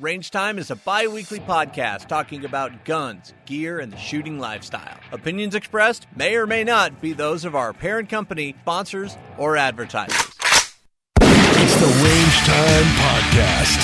Range Time is a bi weekly podcast talking about guns, gear, and the shooting lifestyle. Opinions expressed may or may not be those of our parent company, sponsors, or advertisers. It's the Range Time Podcast.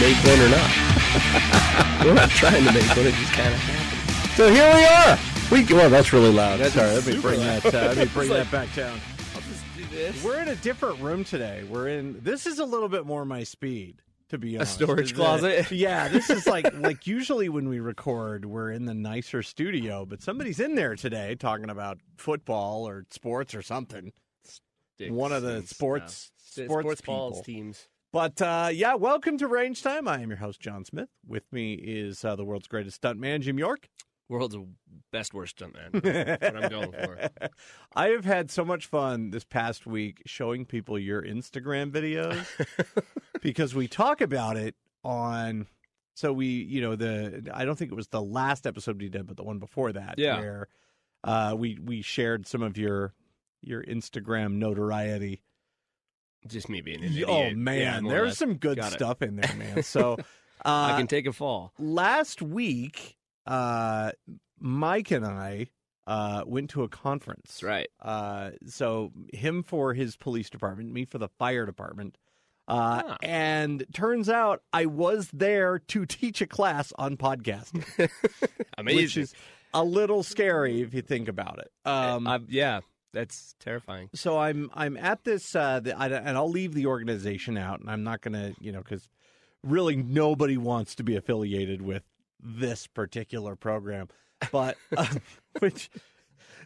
make one or not. We're not trying to make one; it just kind of happened. So here we are. We well, that's really loud. That's Sorry, let me bring loud. that. Uh, let me bring that back down. I'll just do this. We're in a different room today. We're in. This is a little bit more my speed, to be honest. storage Is closet? yeah, this is like like usually when we record, we're in the nicer studio, but somebody's in there today talking about football or sports or something. One of the sports sports, sports balls people. teams. But uh, yeah, welcome to Range Time. I am your host, John Smith. With me is uh, the world's greatest stuntman, Jim York. World's best worst stuntman. That's what I'm going for. I have had so much fun this past week showing people your Instagram videos because we talk about it on. So we, you know, the I don't think it was the last episode we did, but the one before that, Yeah. where uh, we we shared some of your your Instagram notoriety. Just me being an idiot. Oh man, or there's some good Got it. stuff in there, man. So uh, I can take a fall. last week, uh, Mike and I uh, went to a conference. Right. Uh, so him for his police department, me for the fire department. Uh, Ah. And turns out I was there to teach a class on podcasting, Amazing. which is a little scary if you think about it. Um, I- yeah, that's terrifying. so I'm I'm at this, uh, the, I, and I'll leave the organization out, and I'm not going to, you know, because really nobody wants to be affiliated with this particular program, but uh, which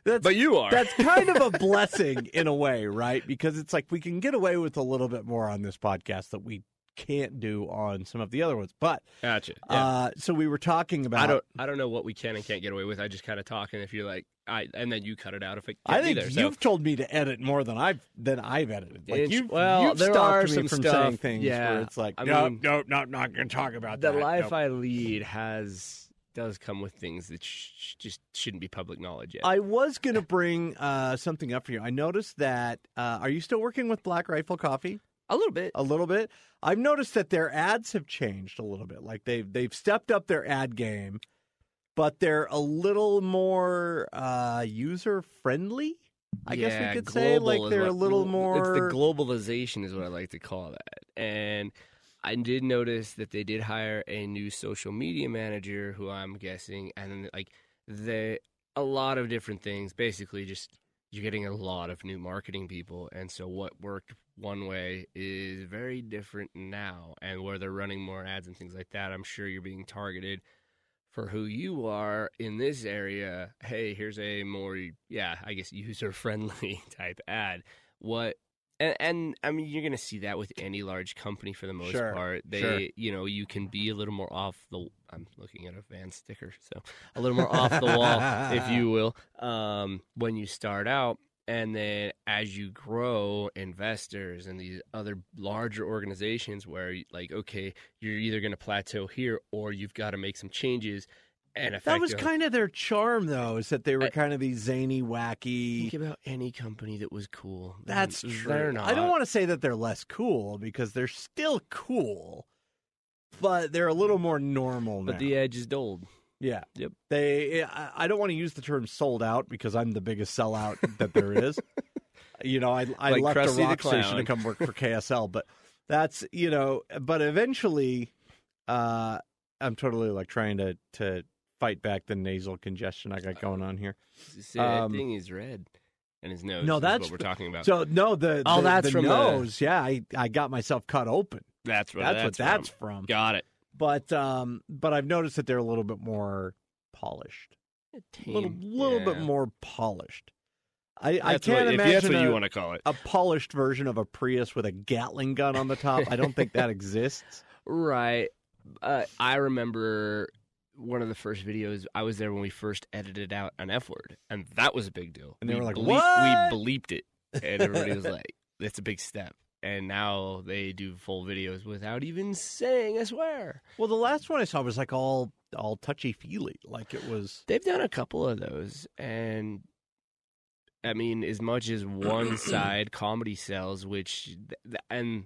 that's But you are. that's kind of a blessing in a way, right? Because it's like we can get away with a little bit more on this podcast that we can't do on some of the other ones. But Gotcha. Yeah. uh, so we were talking about. I don't. I don't know what we can and can't get away with. I just kind of talk, and if you're like, I, and then you cut it out if it. I think either, so- you've told me to edit more than I've than I've edited. Like It's- you've, well, you've there stopped are me from stuff- saying things yeah, where it's like, I no, mean, no, no, not going to talk about the that. The life Nope. I lead has does come with things that sh- just shouldn't be public knowledge yet. I was going to bring uh, something up for you. I noticed that. Uh, are you still working with Black Rifle Coffee? A little bit. a little bit. I've noticed that their ads have changed a little bit. Like they've they've stepped up their ad game, but they're a little more uh, user friendly. I guess we could say like they're a what- little It's more. the globalization is what I like to call that. And I did notice that they did hire a new social media manager, who I'm guessing, and then like they a lot of different things. Basically, just you're getting a lot of new marketing people, and so what worked one way is very different now, and where they're running more ads and things like that. I'm sure you're being targeted for who you are in this area. Hey, here's a more, yeah, I guess user friendly type ad. What and, and I mean, you're going to see that with any large company for the most Sure, part. They, sure. you know, you can be a little more off the. I'm looking at a van sticker, so a little more off the wall, if you will, um, when you start out. And then as you grow, investors and these other larger organizations where, like, okay, you're either going to plateau here or you've got to make some changes. And that was kind of their charm, though, is that they were I- kind of these zany, wacky. Think about any company that was cool. That's They're true. not. I don't want to say that they're less cool because they're still cool, but they're a little mm. more normal now. But the edge is dulled. Yeah. Yep. They I, I don't want to use the term sold out because I'm the biggest sellout that there is. You know, I I Like left Krusty a the rock station to come work for KSL, but that's you know, but eventually uh I'm totally like trying to to fight back the nasal congestion I got going on here. See, that Um, thing is red, and his nose. no, is that's what we're talking about. So no, the Oh, that's the from the- nose. Yeah, I I got myself cut open. that's what that's, that's, what that's from. from. Got it. But um but I've noticed that they're a little bit more polished. A little little bit more polished. I, I can't what, if imagine that's what a, you want to call it. a polished version of a Prius with a Gatling gun on the top. I don't think that exists. Right. Uh, I remember one of the first videos. I was there when we first edited out an F word, and that was a big deal. And they We were like, bleep- "What?" We bleeped it, and everybody was like, "That's a big step." And now they do full videos without even saying a swear. Well, the last one I saw was like all all touchy feely, like it was. They've done a couple of those, and I mean, as much as one side comedy sells, which and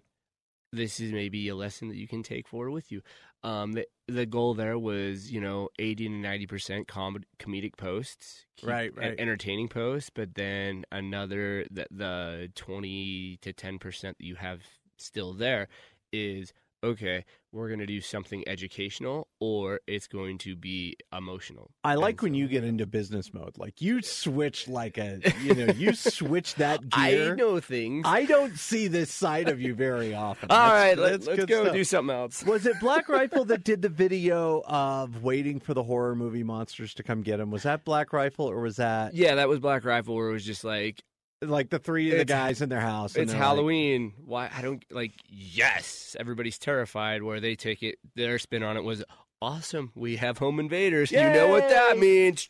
this is maybe a lesson that you can take forward with you. Um, the the goal there was you know eighty to ninety percent com- comedic posts, keep- Right, right. entertaining posts, but then another the, the twenty to ten percent that you have still there is okay. We're going to do something educational, or it's going to be emotional. I like And when so- you get into business mode. Like you switch like a, you know, you switch that gear. I know things. I don't see this side of you very often. All right, let, that's let's go stuff. do something else. Was it Black Rifle that did the video of waiting for the horror movie monsters to come get him? Was that Black Rifle or was that Yeah, that was Black Rifle, where it was just like like the three of the It's- guys in their house? it's they're like- Halloween. Why I don't like? Yes, everybody's terrified. Where they take it, their spin on it was awesome. We have home invaders. You know what that means?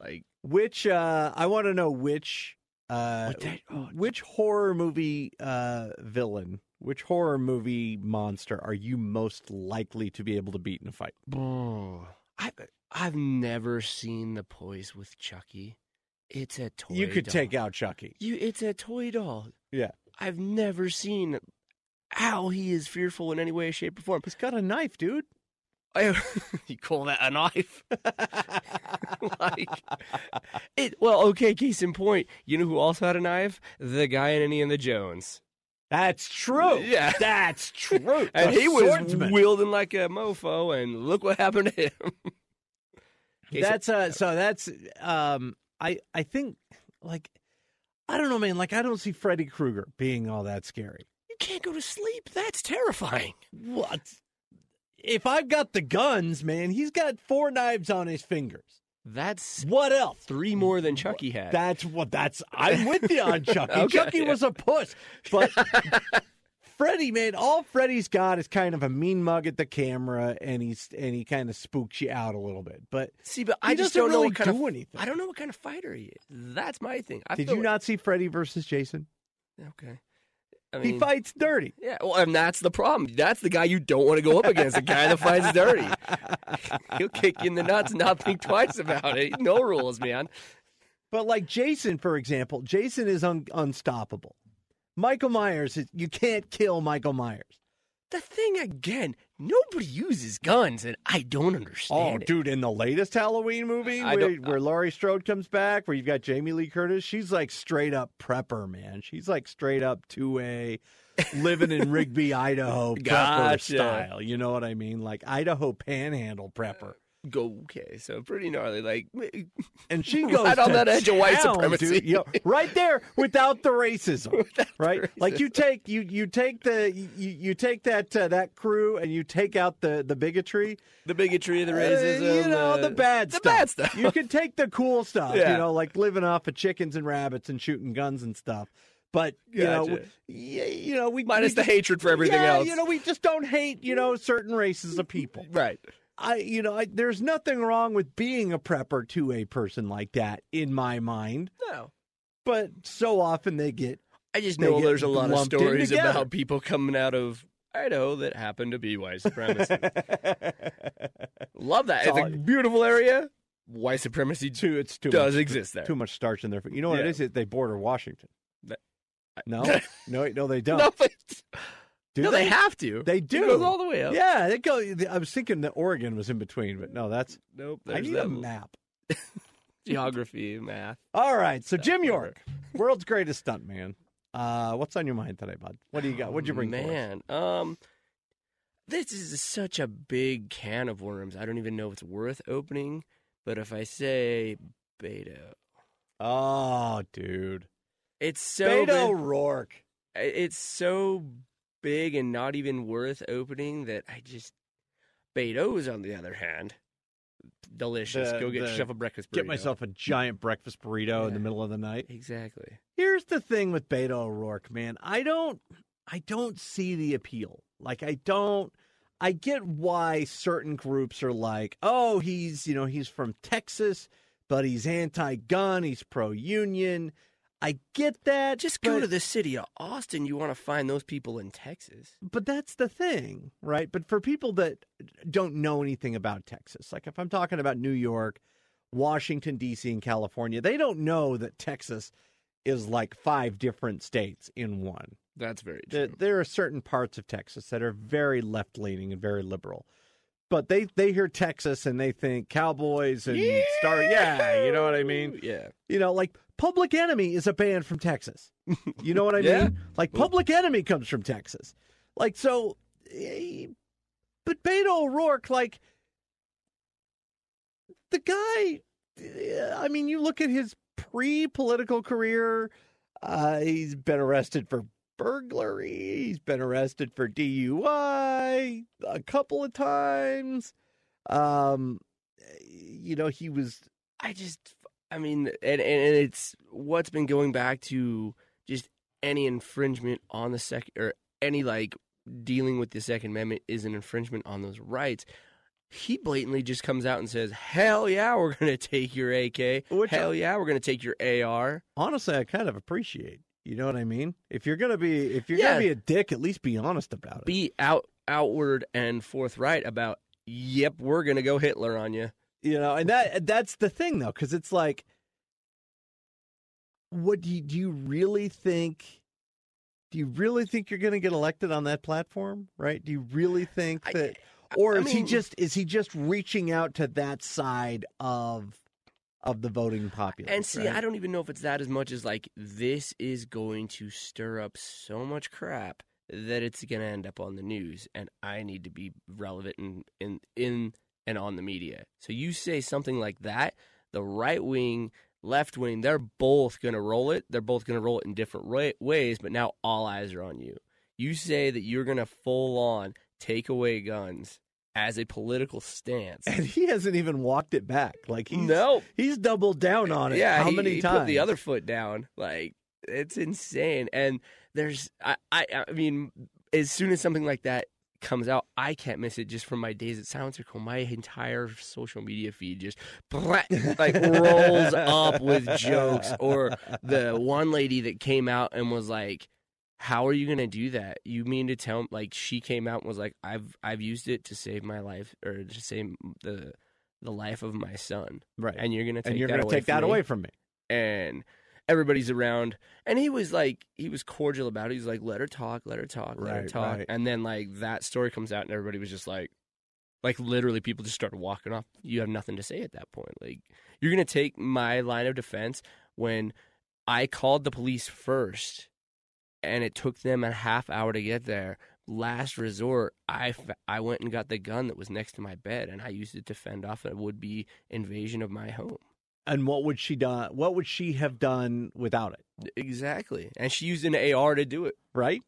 Like which uh, I want to know which uh, that- oh, which horror movie uh, villain, which horror movie monster are you most likely to be able to beat in a fight? Oh, I I've never seen the poise with Chucky. It's a toy. you could doll. take out Chucky. you. It's a toy doll. Yeah. I've never seen how he is fearful in any way, shape, or form. He's got a knife, dude. I, you call that a knife? like it. Well, okay. Case in point, you know who also had a knife? The guy in Indiana the Jones. That's true. Yeah. That's true. and The he was swordsman. wielding like a mofo, and look what happened to him. That's uh so that's um I I think like I don't know man like I don't see Freddy Krueger being all that scary. you can't go to sleep. That's terrifying. What? If I've got the guns, man, he's got four knives on his fingers. That's What else? three more than Chucky had. That's what that's I'm with you on Chucky. Okay, Chucky yeah. was a puss. But Freddy, man, all Freddy's got is kind of a mean mug at the camera and he's and he kind of spooks you out a little bit. But See, but I just don't know really what kind do of. anything. I don't know what kind of fighter he is. That's my thing. I Did you not see Freddy versus Jason? Okay. I he fights dirty. Yeah, well, and that's the problem. That's the guy you don't want to go up against. The guy that fights dirty. He'll kick you in the nuts and not think twice about it. No rules, man. But like Jason, for example, Jason is un- unstoppable. Michael Myers, you can't kill Michael Myers. The thing again, nobody uses guns, and I don't Oh, understand it. dude, in the latest Halloween movie I where, where Laurie Strode comes back, where you've got Jamie Lee Curtis, she's like straight up prepper, man. She's like straight up 2A, living in Rigby, Idaho, prepper Gotcha. style. You know what I mean? Like Idaho panhandle prepper. Go okay, so pretty gnarly. Like, And she goes Right on that edge of white supremacy. You know, right there, without the racism, Without the right? Like you take you you take the you, you take that uh, that crew and you take out the the bigotry, the bigotry, the Uh, racism, you know, uh, the bad the stuff. bad stuff. You can take the cool stuff, Yeah. you know, like living off of chickens and rabbits and shooting guns and stuff. But you know, Gotcha. we, you know, we minus we the hatred for everything yeah, else. You know, we just don't hate you know certain races of people. right? I, you know, I, there's nothing wrong with being a prepper to a person like that in my mind. No, But so often they get I just know there's a lot of stories about people coming out of Idaho that happen to be white supremacy. Love that. It's It's, a beautiful area. White supremacy too. It's too does much, exist there. Too much starch in there. You know what it Yeah. is? It- They border Washington. That- No, no, no, they don't. No, but, Do no, they? have to. They It do. goes all the way up. Yeah, they go. I was thinking that Oregon was in between, but no, that's. Nope. I need a map. geography, math. All right, so Jim. York, world's greatest stuntman. Uh, what's on your mind today, bud? What do you got? What'd you bring? Man, um, this is such a big can of worms. I don't even know if it's worth opening. But if I say Beto, Oh, dude, it's so Beto Rourke. it's so big and not even worth opening that I just Beto's on the other hand, delicious. The- Go get the- yourself a breakfast burrito. Get myself a giant breakfast burrito in the middle of the night. exactly. Here's the thing with Beto O'Rourke, man. I don't I don't see the appeal. Like I don't I get why certain groups are like, oh, he's you know he's from Texas, but he's anti-gun, he's pro-union. I get that. Just go but- to the city of Austin. You want to find those people in Texas. but that's the thing, right? But for people that don't know anything about Texas, like if I'm talking about New York, Washington, D.C., and California, they don't know that Texas is like five different states in one. That's very true. there are certain parts of Texas that are very left leaning and very liberal. But they, they hear Texas and they think cowboys and star. Yeah, you know what I mean? Yeah. You know, like Public Enemy is a band from Texas. You know what I Yeah. mean? Like Public Enemy comes from Texas. Like so, eh, but Beto O'Rourke, like the guy. eh, I mean, you look at his pre-political career. Uh, he's been arrested for burglary. He's been arrested for DUI a couple of times. Um, you know, he was I just, I mean, and, and it's what's been going back to just any infringement on the second, or any like dealing with the Second Amendment is an infringement on those rights. He blatantly just comes out and says, "Hell yeah, we're going to take your AK. Which I- Hell yeah, we're going to take your AR." honestly I kind of appreciate. You know what I mean? If you're gonna be if you're Yeah. gonna be a dick, at least be honest about it. Be out outward and forthright about, "Yep, we're going to go Hitler on you." You know, and that that's the thing though, because it's like, what do you, do you really think? Do you really think you're gonna get elected on that platform? Right? Do you really think I- that, or I is he just is he just reaching out to that side of of the voting populace? And see, right? I don't even know if it's that as much as like this is going to stir up so much crap that it's going to end up on the news, and I need to be relevant in in in and on the media. So you say something like that, the right wing, left wing, they're both going to roll it. They're both going to roll it in different wa- ways, but now all eyes are on you. You say that you're going to full on take away guns as a political stance. and he hasn't even walked it back. Like he's no, he's doubled down on it. Yeah, how he, many he times? put the other foot down. Like it's insane. And there's, I, I, I mean, as soon as something like that comes out, I can't miss it. Just from my days at Silent Circle, my entire social media feed just like rolls up with jokes. Or the one lady that came out and was like. How are you gonna do that? You mean to tell like she came out and was like, "I've I've used it to save my life or to save the the life of my son," right, and you're gonna take and you're that gonna away take that me? away from me. and everybody's around. And he was like he was cordial about it. He's like let her talk let her talk let her talk. right. and then like that story comes out and everybody was just like like literally people just started walking off. You have nothing to say at that point. Like you're gonna take my line of defense when i called the police first and it took them a half hour to get there. Last resort I, f- I went and got the gun that was next to my bed and i used it to fend off a would-be invasion of my home And what would she done? What would she have done without it? Exactly. And she used an AR to do it. Right.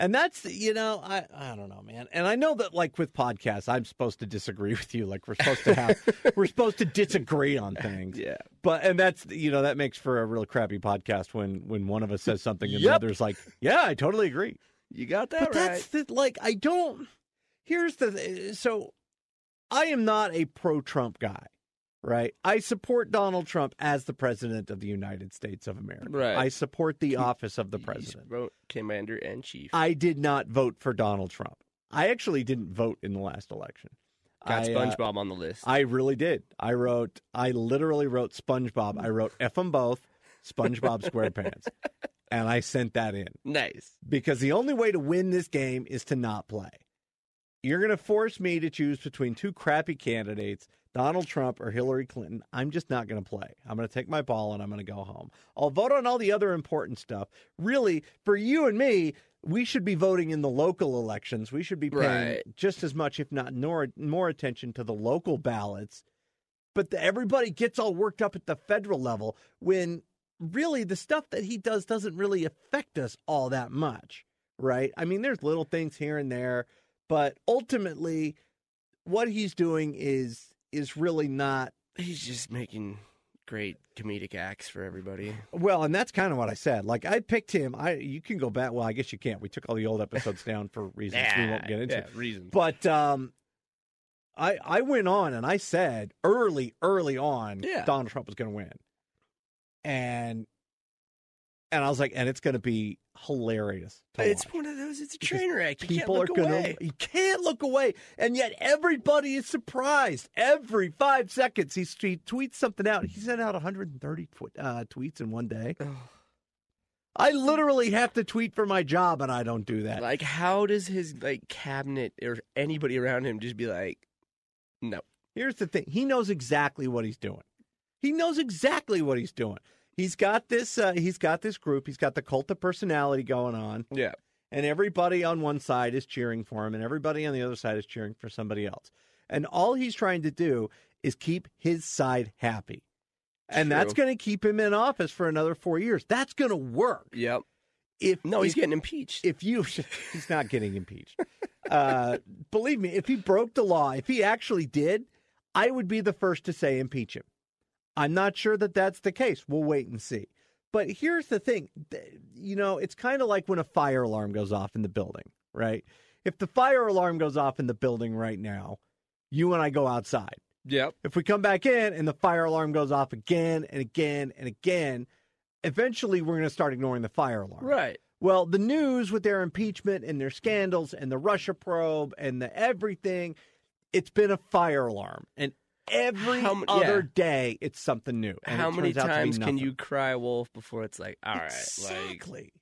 And that's you know I I don't know man and I know that like with podcasts I'm supposed to disagree with you like we're supposed to have we're supposed to disagree on things Yeah. but and that's you know that makes for a real crappy podcast when when one of us says something and the other's like yeah I totally agree You got that right. but that's the like I don't. Here's the so I am not a pro Trump guy, right? I support Donald Trump as the president of the United States of America. Right. I support the office of the president. wrote commander and chief. I did not vote for Donald Trump. I actually didn't vote in the last election. got I, uh, SpongeBob on the list. I really did. I wrote. I literally wrote SpongeBob. I wrote F them both, SpongeBob SquarePants, and I sent that in nice. because the only way to win this game is to not play. You're going to force me to choose between two crappy candidates, Donald Trump or Hillary Clinton. I'm just not going to play. I'm going to take my ball and I'm going to go home. I'll vote on all the other important stuff. Really, for you and me, we should be voting in the local elections. We should be paying Right. just as much, if not more, more attention to the local ballots. But the, everybody gets all worked up at the federal level when really the stuff that he does doesn't really affect us all that much, right? I mean, there's little things here and there, but ultimately, what he's doing is is really not. He's just making great comedic acts for everybody. Well, and that's kind of what I said. Like I picked him. I you can go back. Well, I guess you can't. We took all the old episodes down for reasons we won't get into. Yeah, reasons. But um, I I went on and I said early, early on, Yeah. Donald Trump was going to win, and and I was like, and it's going to be hilarious. To It's watch. one of those. It's a train wreck. You People can't look are gonna. away. You can't look away, and yet everybody is surprised. Every five seconds, he, he tweets something out. He sent out 130 tw- uh, tweets in one day. I literally have to tweet for my job, and I don't do that. Like, how does his like cabinet or anybody around him just be like, no? Here's the thing: he knows exactly what he's doing. He knows exactly what he's doing. He's got this. Uh, he's got this group. He's got the cult of personality going on, Yeah. and everybody on one side is cheering for him, and everybody on the other side is cheering for somebody else. And all he's trying to do is keep his side happy, and that's going to keep him in office for another four years. That's going to work. Yep. If No, he's if- getting impeached. if you he's not getting impeached uh, believe me if he broke the law if he actually did i would be the first to say impeach him i'm not sure that that's the case we'll wait and see but here's the thing you know it's kind of like when a fire alarm goes off in the building right if the fire alarm goes off in the building right now you and i go outside yep. if we come back in and the fire alarm goes off again and again and again eventually we're going to start ignoring the fire alarm Right. well, the news with their impeachment and their scandals and the Russia probe and the everything, it's been a fire alarm. And every m- other yeah. day, it's something new. And How many turns out to be times can you cry wolf before it's like, all right, exactly.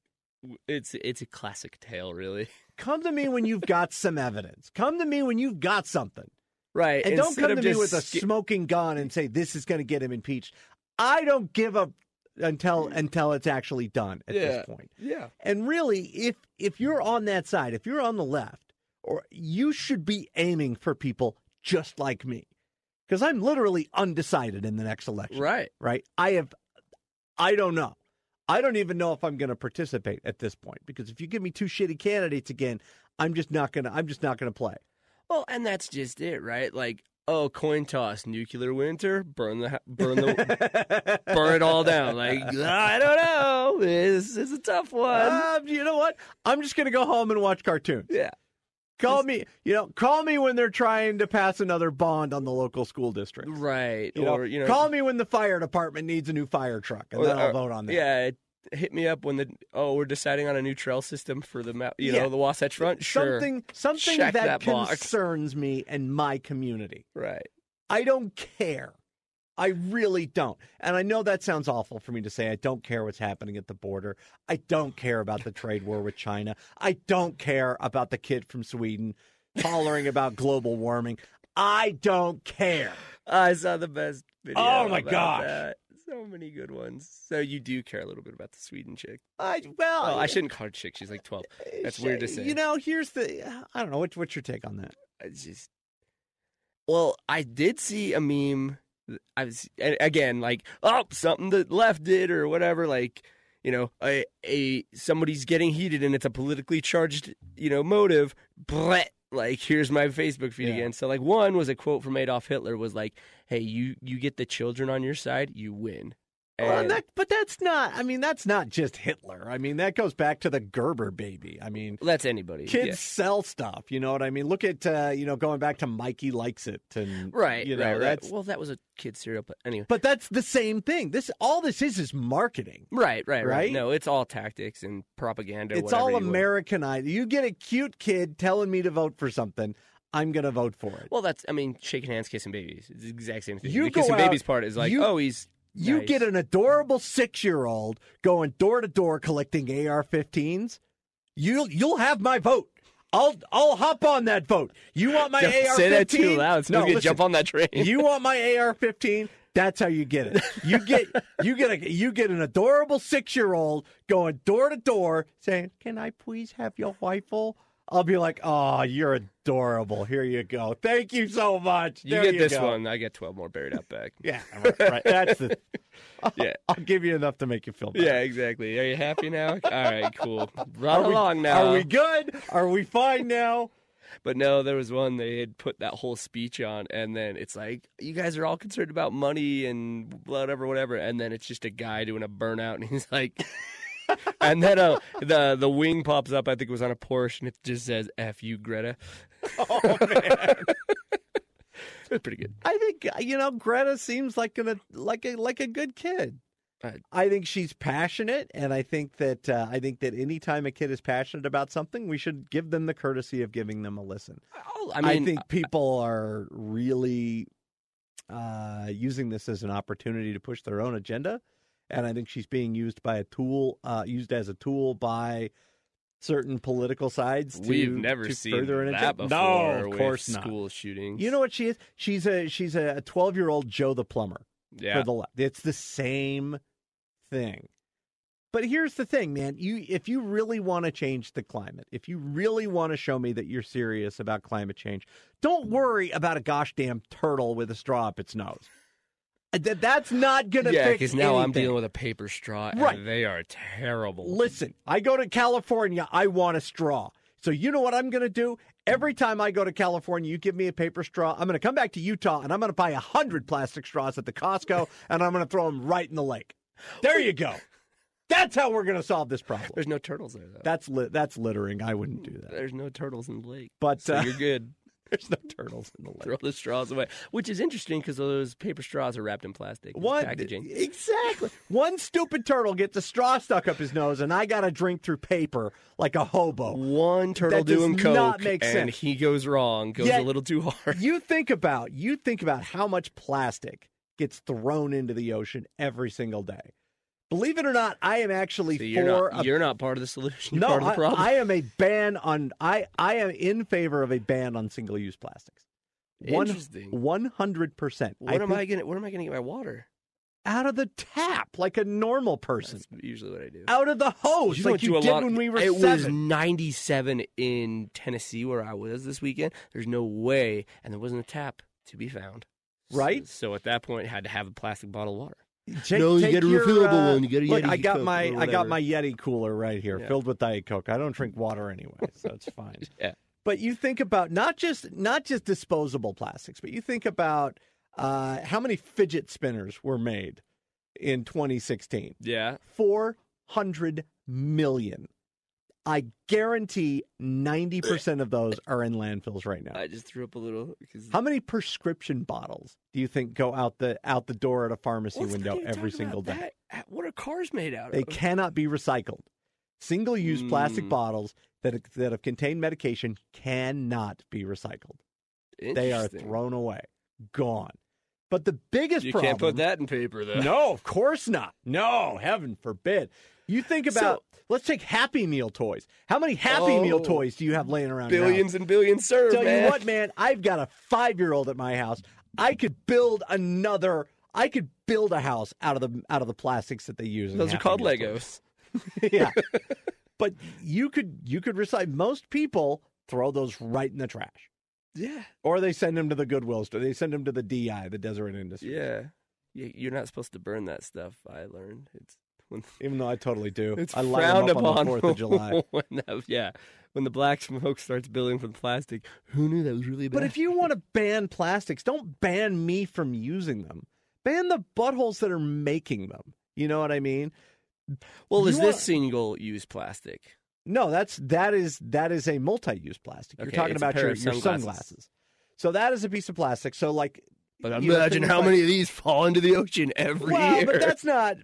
like it's it's a classic tale, really. Come to me when you've got some evidence. Come to me when you've got something. Right. And don't come to me with a smoking gun and say this is going to get him impeached. I don't give up until until it's actually done at Yeah. this point. Yeah. And really, if if you're on that side, if you're on the left, or you should be aiming for people just like me, because I'm literally undecided in the next election. Right. Right. I have. I don't know. I don't even know if I'm going to participate at this point because if you give me two shitty candidates again, I'm just not gonna. I'm just not gonna play. Well, and that's just it, right? Like, oh, coin toss, nuclear winter, burn the, burn the, burn it all down. Like, I don't know. This is a tough one. Um, you know what? I'm just gonna go home and watch cartoons. yeah. Call me. You know, call me when they're trying to pass another bond on the local school district. Right. You know, or you know, call me when the fire department needs a new fire truck, and or- then I'll or- uh, vote on that. Yeah. Hit me up when the oh we're deciding on a new trail system for the ma- you Yeah. know the Wasatch Front. Sure. Something, something Check that, that concerns me and my community. Right. I don't care. I really don't. And I know that sounds awful for me to say. I don't care what's happening at the border. I don't care about the trade war with China. I don't care about the kid from Sweden hollering about global warming. I don't care. I saw the best video. Oh, my gosh. that. So many good ones. So you do care a little bit about the Sweden chick. I well, Oh, I shouldn't call her chick. She's like twelve. Uh, That's weird to say. You know, here's the. I don't know. What's, what's your take on that? It's just well i did see a meme i was again like oh something the left did or whatever like you know a, a somebody's getting heated and it's a politically charged you know motive but like here's my facebook feed Yeah. again so like one was a quote from adolf hitler was like hey you you get the children on your side you win Well, that, but that's not. I mean, that's not just Hitler. I mean, that goes back to the Gerber baby. I mean, that's anybody kids yeah. sell stuff. You know what I mean? Look at uh, you know going back to Mikey likes it and right You know right, right. that's. well that was a kid cereal but anyway But that's the same thing. This all this is is marketing. right right right Right? no it's all tactics and propaganda It's all. Americanized. You get a cute kid telling me to vote for something, I'm gonna vote for it. Well, that's I mean, shaking hands, kissing babies. It's the exact same thing. You the kissing out- babies part is like, you- oh, he's You nice. get an adorable six year old going door to door collecting AR-15s. You'll you'll have my vote. I'll I'll hop on that vote. You want my Don't AR-15? say that too loud. No, listen, jump on that train. you want my AR-15? That's how you get it. You get you get a you get an adorable six year old going door to door saying, "Can I please have your rifle?" I'll be like, "Oh, you're adorable. Here you go. Thank you so much. You There get you this go." one. I get twelve more buried out back. Yeah, right. right. That's the. Yeah. I'll give you enough to make you feel better. yeah, exactly. Are you happy now? All right, cool. Run Are we, along now. Are we good? Are we fine now? But no, there was one they had put that whole speech on, and then it's like, you guys are all concerned about money and whatever, whatever, and then it's just a guy doing a burnout, and he's like, and then uh, the the wing pops up. I think it was on a Porsche, and it just says "F you, Greta." Oh man. It's pretty good. I think you know Greta seems like a like a like a good kid. I- I think she's passionate, and I think that uh, I think that anytime a kid is passionate about something, we should give them the courtesy of giving them a listen. I mean, I think people are really uh, using this as an opportunity to push their own agenda, and I think she's being used by a tool, uh, used as a tool by certain political sides. To, we've never to seen further an that agenda. before. No, of course not. School shootings. You know what she is? She's a she's a twelve year old Joe the plumber yeah. for the left. It's the same thing. But here's the thing, man. You if you really want to change the climate, if you really want to show me that you're serious about climate change, don't worry about a gosh damn turtle with a straw up its nose. That that's not gonna yeah, fix because now I'm dealing with a paper straw, and Right. they are terrible. Listen, I go to California, I want a straw. So you know what I'm going to do? Every time I go to California, you give me a paper straw. I'm going to come back to Utah and I'm going to buy a hundred plastic straws at the Costco and I'm going to throw them right in the lake. There you go. That's how we're going to solve this problem. There's no turtles there though. That's li- that's littering. I wouldn't do that. There's no turtles in the lake, But so uh, you're good. there's no turtles in the lake. Throw the straws away, which is interesting because those paper straws are wrapped in plastic One packaging. exactly. One stupid turtle gets a straw stuck up his nose, and I got to drink through paper like a hobo. One turtle That does doing not coke, make and he goes wrong, goes Yet- a little too hard. you think about you think about how much plastic gets thrown into the ocean every single day. Believe it or not, I am actually So you're for not a you're not part of the solution. You're no. part of the I, problem. I am a ban on I I am in favor of a ban on single use plastics. One Interesting. one hundred percent. what am I gonna? Where am I gonna get my water? out of the tap like a normal person? That's usually what I do. Out of the hose don't like you did lot- when we were it was 97 in Tennessee where I was this weekend. There's no way, and there wasn't a tap to be found. Right. So, so at that point, I had to have a plastic bottle of water. Take- No, you get a your, refillable uh, one. You get a look, Yeti I got Coke my I got my Yeti cooler right here, Yeah. filled with Diet Coke. I don't drink water anyway, so it's fine. Yeah. But you think about not just not just disposable plastics, but you think about uh, how many fidget spinners were made in 2016. Yeah. 400 million. I guarantee 90% of those are in landfills right now. I just threw up a little because How many prescription bottles do you think go out the out the door at a pharmacy Let's window every single day? that. What are cars made out They of? They cannot be recycled. Single use plastic Mm. bottles that that have contained medication cannot be recycled. They are thrown away, gone. But the biggest You problem You can't put that in paper though. No, of course not. No, heaven forbid. You think about let's take Happy Meal toys. How many Happy Meal Oh. toys do you have laying around? Billions and billions served. Tell man. you what, man, I've got a five year old at my house. I could build another. I could build a house out of the out of the plastics that they use. in Those are called Meal. Legos. yeah, but you could you could recite. Most people throw those right in the trash, Yeah. or they send them to the Goodwill store. They send them to the DI, the Deseret Industry. Yeah. You're not supposed to burn that stuff. I learned it's when Even though I totally do. it's I frowned up upon on the Fourth of July. when yeah, when the black smoke starts building from plastic. Who knew that was really bad? But if you want to ban plastics, don't ban me from using them. Ban the buttholes that are making them. You know what I mean? well, you is want- this single use plastic? No, that's that is that is a multi-use plastic. You're talking about your, of your sunglasses. sunglasses. So that is a piece of plastic. So like But imagine how like- many of these fall into the ocean every well, year. but that's not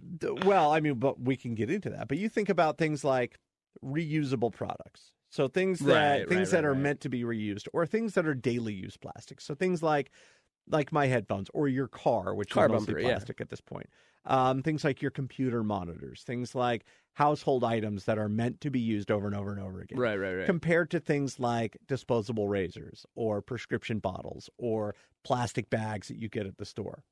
well. I mean, but we can get into that. But you think about things like reusable products. So things that Right, things right, that are right. meant to be reused, or things that are daily use plastics. So things like like my headphones or your car, which Car is mostly bumper, yeah. plastic at this point. Um, things like your computer monitors, things like household items that are meant to be used over and over and over again right, right, right. compared to things like disposable razors or prescription bottles or plastic bags that you get at the store.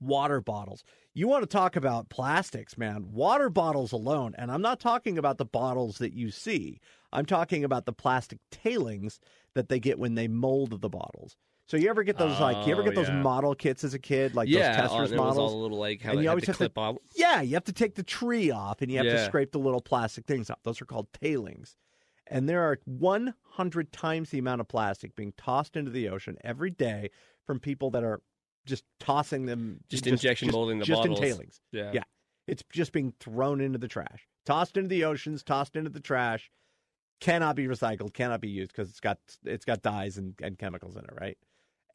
Water bottles. You want to talk about plastics, man. Water bottles alone, and I'm not talking about the bottles that you see. I'm talking about the plastic tailings that they get when they mold the bottles. So you ever get those like you ever Oh, get those yeah. model kits as a kid, like yeah, those uh, Testors models? all little like how And you always have to- off. Yeah, you have to take the tree off and you have to scrape the little plastic things off. Those are called tailings. and there are 100 times the amount of plastic being tossed into the ocean every day from people that are just tossing them, Just injection molding the just bottles. in tailings. Yeah. Yeah. It's just being thrown into the trash, tossed into the oceans, tossed into the trash. Cannot be recycled, cannot be used because it's got it's got dyes and, and chemicals in it, right?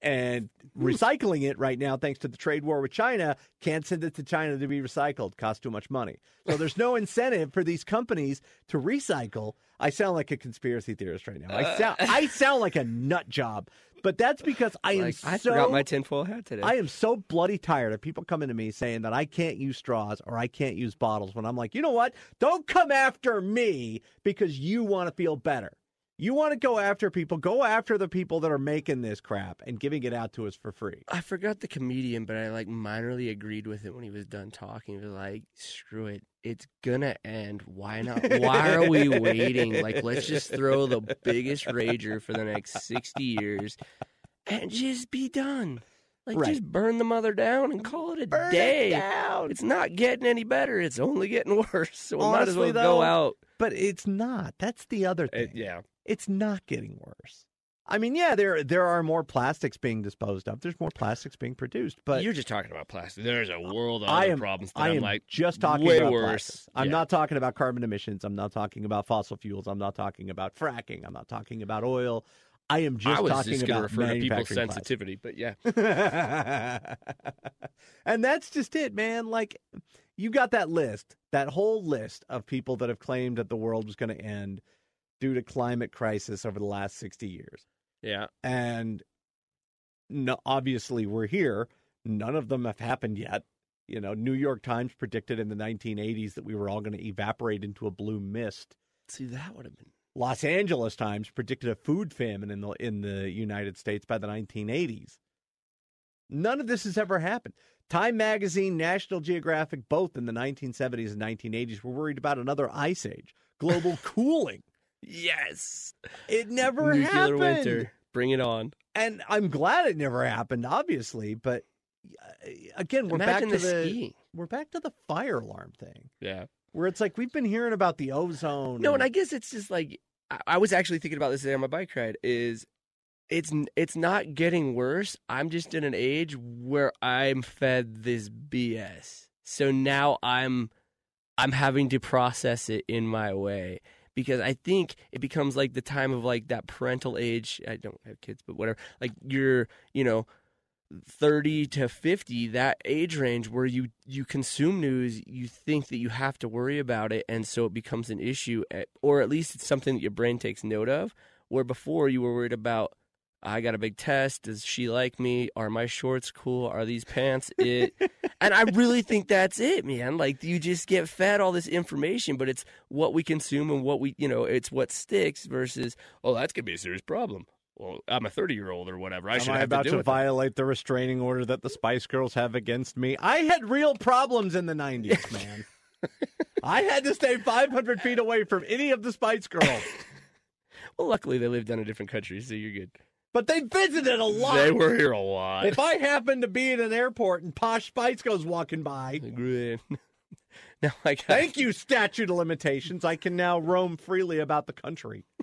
And hmm. recycling it right now, thanks to the trade war with China, can't send it to China to be recycled. Costs too much money. So there's no incentive for these companies to recycle. I sound like a conspiracy theorist right now. I sound uh. I sound like a nut job, but that's because I am Like, I so forgot my tinfoil hat today. I am so bloody tired of people coming to me saying that I can't use straws or I can't use bottles when I'm like, you know what? Don't come after me because you want to feel better. You want to go after people, go after the people that are making this crap and giving it out to us for free. I forgot the comedian, but I like minorly agreed with it when he was done talking. He was like, "Screw it, it's gonna end. Why not? Why are we waiting? Like, let's just throw the biggest rager for the next sixty years, and just be done. Like, Right. just burn the mother down and call it a Burn it day. down. It's not getting any better. It's only getting worse. So we might as well though, go out. But it's not. That's the other thing. It- yeah, It's not getting worse. I mean, yeah, there there are more plastics being disposed of. There's more plastics being produced, but you're just talking about plastic. There's a uh, world of I other am- problems that I am am like just talking way about worse. plastics. I'm Yeah. not talking about carbon emissions. I'm not talking about fossil fuels. I'm not talking about fracking. I'm not talking about oil. I am just I was talking just about refer to people's sensitivity, but yeah. and that's just it, man. Like you got that list, that whole list of people that have claimed that the world was going to end due to climate crisis over the last 60 years. Yeah. and no, obviously we're here. None of them have happened yet. You know, New York Times predicted in the 1980s that we were all going to evaporate into a blue mist. See, that would have been. Los Angeles Times predicted a food famine in the in the United States by the 1980s. None of this has ever happened. Time Magazine, National Geographic, both in the 1970s and 1980s, were worried about another ice age, global cooling. Yes. It never Nuclear happened. winter. Bring it on. and I'm glad it never happened, obviously. But uh, again, we're Imagine back to the the, we're back to the fire alarm thing, Yeah. where it's like we've been hearing about the ozone. No, and I guess it's just like I, I was actually thinking about this today on my bike ride. Is it's it's not getting worse. I'm just in an age where I'm fed this BS. So now I'm I'm having to process it in my way because I think it becomes like the time of like that parental age. I don't have kids, but whatever. Like you're, you know, 30 to 50 that age range where you you consume news you think that you have to worry about it and so it becomes an issue at, or at least it's something that your brain takes note of where before you were worried about I got a big test does she like me are my shorts cool are these pants it and I really think that's it man like you just get fed all this information but it's what we consume and what we you know it's what sticks versus oh that's going to be a serious problem well, I'm a 30 year old or whatever. I Am should I have about to, to, deal with that. violate the restraining order that the Spice Girls have against me? I had real problems in the 90s, man. I had to stay 500 feet away from any of the Spice Girls, Well, luckily they lived in a different country, so you're good. But they visited a lot. They were here a lot. If I happen to be at an airport and Posh Spice goes walking by, now I got, thank you, statute of limitations. I can now roam freely about the country.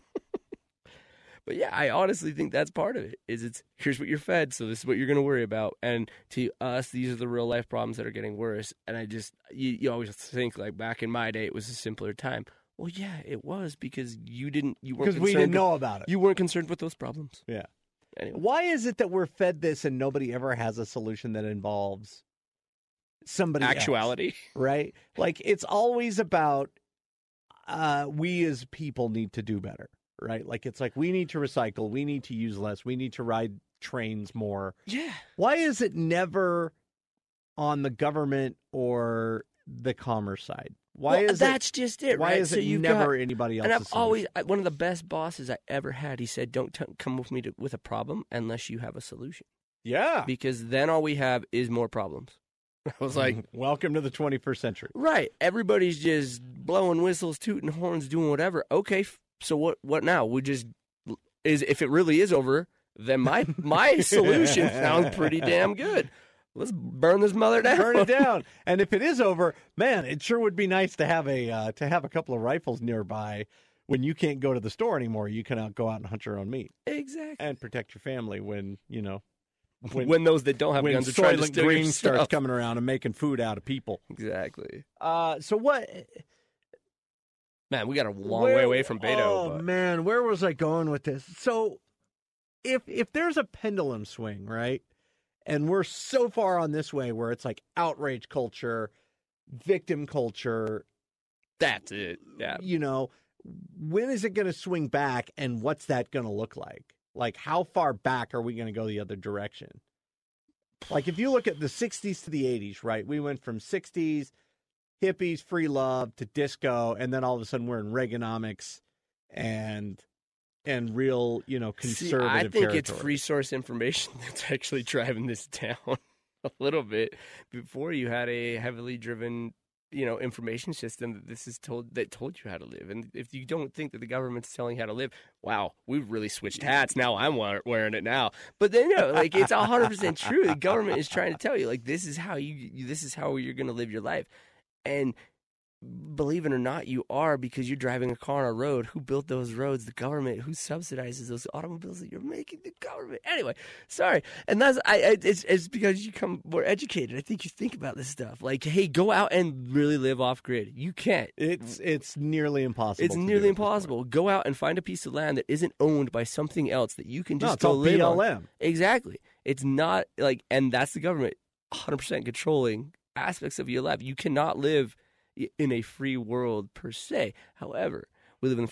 But yeah, I honestly think that's part of it. Is it's here's what you're fed, so this is what you're going to worry about, and to us, these are the real life problems that are getting worse. And I just you, you always think like back in my day, it was a simpler time. Well, yeah, it was because you didn't you weren't Because we didn't know about it. you weren't concerned with those problems. Yeah. Anyway, Why is it that we're fed this and nobody ever has a solution that involves somebody else, actuality. right? Like it's always about uh we as people need to do better, right? Like it's like we need to recycle, we need to use less, we need to ride trains more. Yeah. Why is it never on the government or the commerce side? Why Well, is that's it just it, why right? is so it never got, anybody else? And I've always? I, one of the best bosses I ever had. He said, "Don't t- come with me to, with a problem unless you have a solution, Yeah. because then all we have is more problems." I was like, welcome to the 21st century. "Right, everybody's just blowing whistles, tooting horns, doing whatever. Okay, so what? What now? We just is if it really is over, then my my solution sounds pretty damn good. Let's burn this mother down. burn it down. And if it is over, man, it sure would be nice to have a uh, to have a couple of rifles nearby when you can't go to the store anymore, you can go out and hunt your own meat Exactly. and protect your family when you know When, those that don't have when guns are trying to steal Green starts coming around and making food out of people. Exactly. Uh, so what? Man, we got a long Where- way away from Beto. Oh but man, where was I going with this? So, if if there's a pendulum swing, right, and we're so far on this way where it's like outrage culture, victim culture, that's it. Yeah. you know, when is it going to swing back, and what's that going to look like? Like, how far back are we going to go the other direction? Like, if you look at the '60s to the '80s, right, we went from '60s hippies, free love to disco, and then all of a sudden we're in Reaganomics and and real, you know, See, conservative. I think it's territory. free source information that's actually driving this down a little bit. Before you had a heavily driven, you know, information system that this is told that told you how to live. And if you don't think that the government's telling you how to live, wow, we've really switched hats. Now I'm wearing it now. But then, you know, like it's hundred percent true. The government is trying to tell you, like, this is how you, you this is how you're going to live your life. And believe it or not, you are because you're driving a car on a road. Who built those roads? The government. Who subsidizes those automobiles that you're making? The government. Anyway, sorry. And that's I. I it's, it's because you come more educated. I think you think about this stuff. Like, hey, go out and really live off grid. You can't. It's it's nearly impossible. It's nearly at this point. impossible. Go out and find a piece of land that isn't owned by something else that you can No, just it's go all live on. Exactly. It's not like, and that's the government 100% controlling aspects of your life. You cannot live in a free world per se. However, we live in,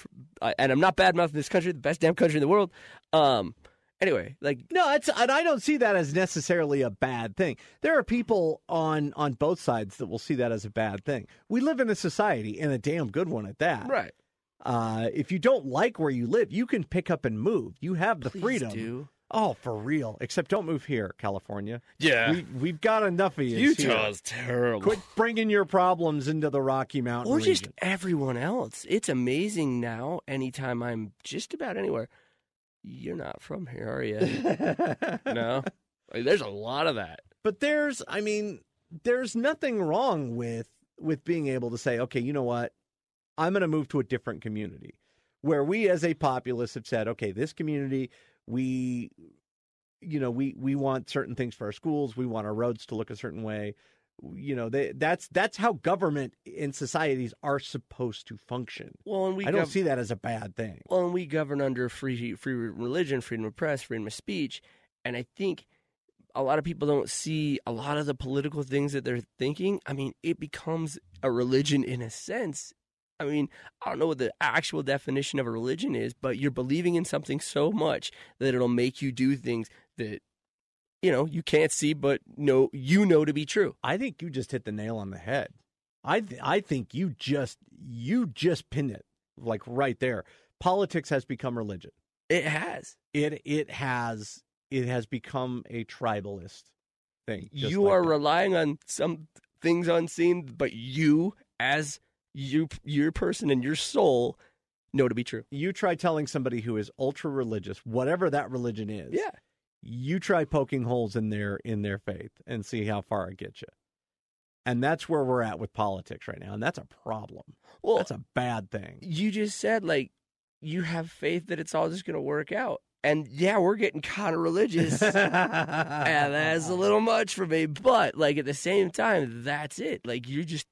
and I'm not bad mouthing this country, the best damn country in the world. Um, anyway, like, No, it's and I don't see that as necessarily a bad thing. There are people on on both sides that will see that as a bad thing. We live in a society and a damn good one at that. right. Uh, if you don't like where you live, you can pick up and move. You have the Please freedom. do. Oh, for real. Except don't move here, California. Yeah. We we've got enough of you. Utah's terrible. Quit bringing your problems into the Rocky Mountain or just everyone else. It's amazing now. Anytime I'm just about anywhere, you're not from here, are you? no. Like, there's a lot of that. but there's i mean there's nothing wrong with with being able to say okay you know what i'm going to move to a different community where we as a populace have said okay this community we you know we we want certain things for our schools we want our roads to look a certain way you know they, that's that's how government in societies are supposed to function Well, and we i don't gov- see that as a bad thing well, and we govern under free free religion, freedom of press, freedom of speech, and I think a lot of people don't see a lot of the political things that they're thinking. I mean, it becomes a religion in a sense. I mean, I don't know what the actual definition of a religion is, but you're believing in something so much that it'll make you do things that you know you can't see, but know you know to be true. I think you just hit the nail on the head. I th- I think you just you just pinned it like right there. Politics has become religion. It has. It it has it has become a tribalist thing. you like are that. relying on some things unseen, but you, as you, your person and your soul, know to be true. you try telling somebody who is ultra religious, whatever that religion is. Yeah. You try poking holes in their in their faith and see how far it gets you. And that's where we're at with politics right now, and that's a problem. Well, that's a bad thing. you just said like you have faith that it's all just going to work out, and yeah, we're getting kind of religious. and that's a little much for me, but like at the same time, that's it. Like you're just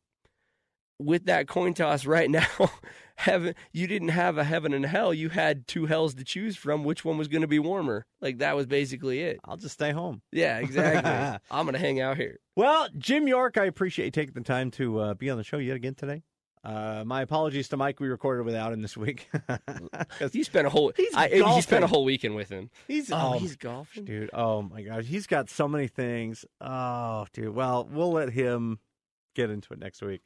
with that coin toss right now. Heaven, you didn't have a heaven and hell. You had two hells to choose from. Which one was going to be warmer? Like that was basically it. I'll just stay home. Yeah, exactly. I'm gonna hang out here. Well, Jim York, I appreciate you taking the time to uh, be on the show yet again today. Uh, my apologies to Mike. We recorded without him this week. You spent a whole. He's I, golfing. spent a whole weekend with him. he's Oh, oh, he's golfing. dude. Oh my gosh, he's got so many things. Oh, dude. Well, we'll let him get into it next week.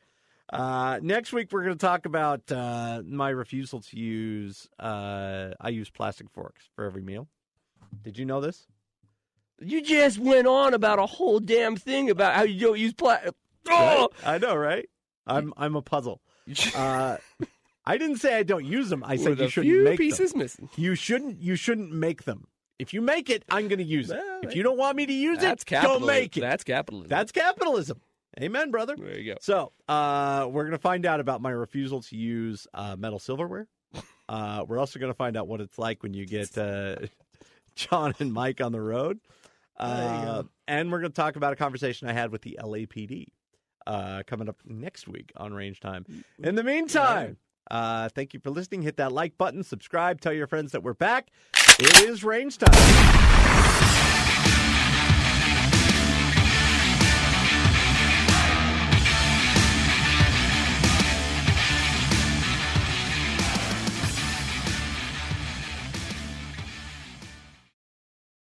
Uh, next week we're going to talk about uh, my refusal to use. Uh, I use plastic forks for every meal. Did you know this? You just went on about a whole damn thing about how you don't use plastic. Oh, Right? I know, right? I'm I'm a puzzle. Uh, I didn't say I don't use them. I said with you shouldn't make them. missing. You shouldn't. You shouldn't make them. If you make it, I'm going to use it. Well, if you don't want me to use it, capitalism. don't make it. That's capitalism. That's capitalism. Amen, brother. there you go. So, uh, we're going to find out about my refusal to use uh, metal silverware Uh, we're also going to find out what it's like when you get uh, John and Mike on the road. Uh, and we're going to talk about a conversation I had with the LAPD uh, coming up next week on Range Time. In the meantime, uh, thank you for listening. Hit that like button, subscribe, tell your friends that we're back. It is Range Time.